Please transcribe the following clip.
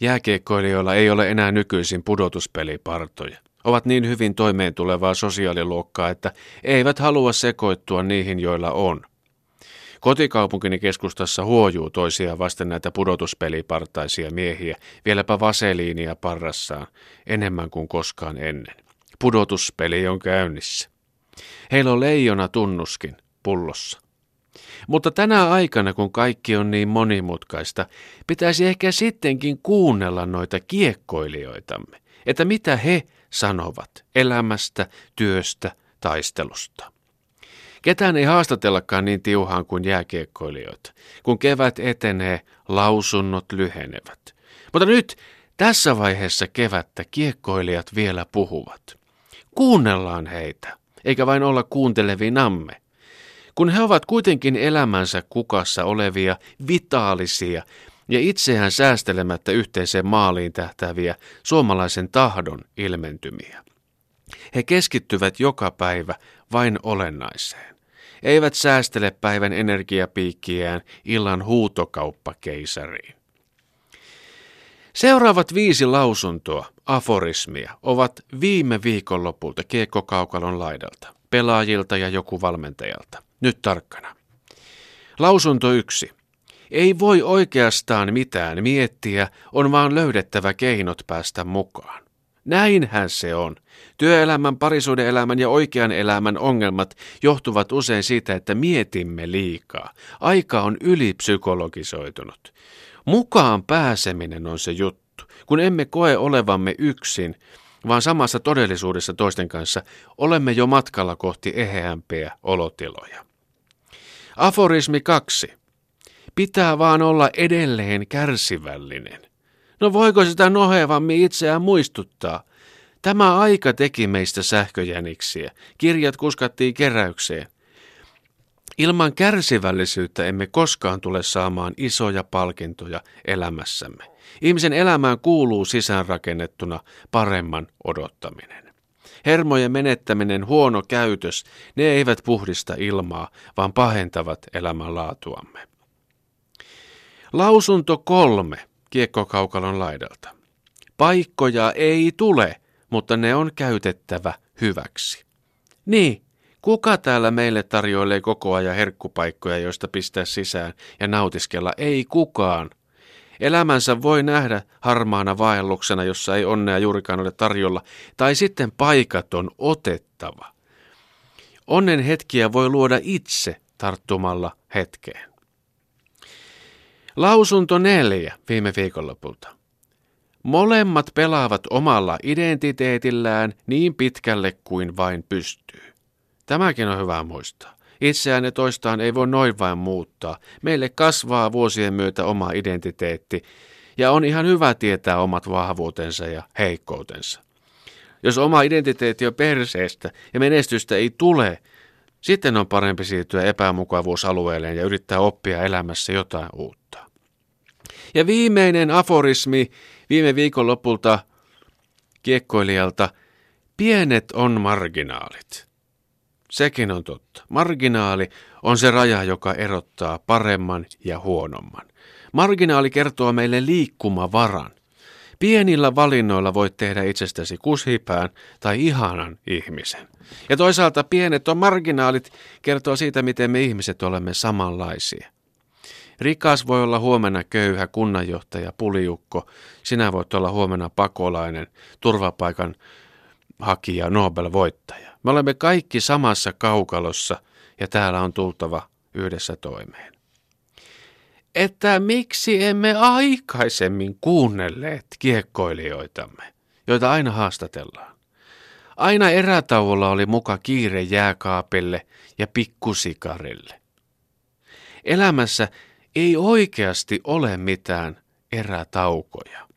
Jääkiekkoilijoilla ei ole enää nykyisin pudotuspelipartoja. Ovat niin hyvin toimeen tulevaa sosiaaliluokkaa, että eivät halua sekoittua niihin, joilla on. Kotikaupunkini keskustassa huojuu toisia vasten näitä pudotuspelipartaisia miehiä, vieläpä vaseliinia parrassaan, enemmän kuin koskaan ennen. Pudotuspeli on käynnissä. Heillä on leijona tunnuskin pullossa. Mutta tänä aikana, kun kaikki on niin monimutkaista, pitäisi ehkä sittenkin kuunnella noita kiekkoilijoitamme, että mitä he sanovat elämästä, työstä, taistelusta. Ketään ei haastatellakaan niin tiuhaan kuin jääkiekkoilijoita. Kun kevät etenee, lausunnot lyhenevät. Mutta nyt, tässä vaiheessa kevättä, kiekkoilijat vielä puhuvat. Kuunnellaan heitä, eikä vain olla kuuntelevinamme. Kun he ovat kuitenkin elämänsä kukassa olevia, vitaalisia ja itseään säästelemättä yhteiseen maaliin tähtäviä suomalaisen tahdon ilmentymiä. He keskittyvät joka päivä vain olennaiseen. Eivät säästele päivän energiapiikkiään illan huutokauppakeisariin. Seuraavat viisi lausuntoa, aforismia, ovat viime viikonlopulta kiekkokaukalon laidalta, pelaajilta ja joku valmentajalta. Nyt tarkkana. Lausunto yksi. Ei voi oikeastaan mitään miettiä, on vaan löydettävä keinot päästä mukaan. Näinhän se on. Työelämän, parisuudeelämän ja oikean elämän ongelmat johtuvat usein siitä, että mietimme liikaa. Aika on ylipsykologisoitunut. Mukaan pääseminen on se juttu. Kun emme koe olevamme yksin, vaan samassa todellisuudessa toisten kanssa, olemme jo matkalla kohti eheämpiä olotiloja. Aforismi 2. Pitää vaan olla edelleen kärsivällinen. No voiko sitä nohevammin itseään muistuttaa? Tämä aika teki meistä sähköjäniksiä. Kirjat kuskattiin keräykseen. Ilman kärsivällisyyttä emme koskaan tule saamaan isoja palkintoja elämässämme. Ihmisen elämään kuuluu sisäänrakennettuna paremman odottaminen. Hermojen menettäminen, huono käytös, ne eivät puhdista ilmaa, vaan pahentavat elämänlaatuamme. Lausunto kolme kiekkokaukalon laidalta. Paikkoja ei tule, mutta ne on käytettävä hyväksi. Niin, kuka täällä meille tarjoilee koko ajan herkkupaikkoja, joista pistää sisään ja nautiskella? Ei kukaan. Elämänsä voi nähdä harmaana vaelluksena, jossa ei onnea juurikaan ole tarjolla, tai sitten paikat on otettava. Onnen hetkiä voi luoda itse tarttumalla hetkeen. Lausunto neljä viime viikonlopulta. Molemmat pelaavat omalla identiteetillään niin pitkälle kuin vain pystyy. Tämäkin on hyvä muistaa. Itseään ja toistaan ei voi noin vain muuttaa. Meille kasvaa vuosien myötä oma identiteetti ja on ihan hyvä tietää omat vahvuutensa ja heikkoutensa. Jos oma identiteetti on perseestä ja menestystä ei tule, sitten on parempi siirtyä epämukavuusalueelleen ja yrittää oppia elämässä jotain uutta. Ja viimeinen aforismi viime viikon lopulta kiekkoilijalta, pienet on marginaalit. Sekin on totta. Marginaali on se raja, joka erottaa paremman ja huonomman. Marginaali kertoo meille liikkumavaran. Pienillä valinnoilla voit tehdä itsestäsi kushipään tai ihanan ihmisen. Ja toisaalta pienet on marginaalit kertoo siitä, miten me ihmiset olemme samanlaisia. Rikas voi olla huomenna köyhä kunnanjohtaja, puliukko. Sinä voit olla huomenna pakolainen, turvapaikan hakija, Nobel-voittaja. Me olemme kaikki samassa kaukalossa ja täällä on tultava yhdessä toimeen. Että miksi emme aikaisemmin kuunnelleet kiekkoilijoitamme, joita aina haastatellaan? Aina erätauolla oli muka kiire jääkaapille ja pikkusikarille. Elämässä ei oikeasti ole mitään erätaukoja.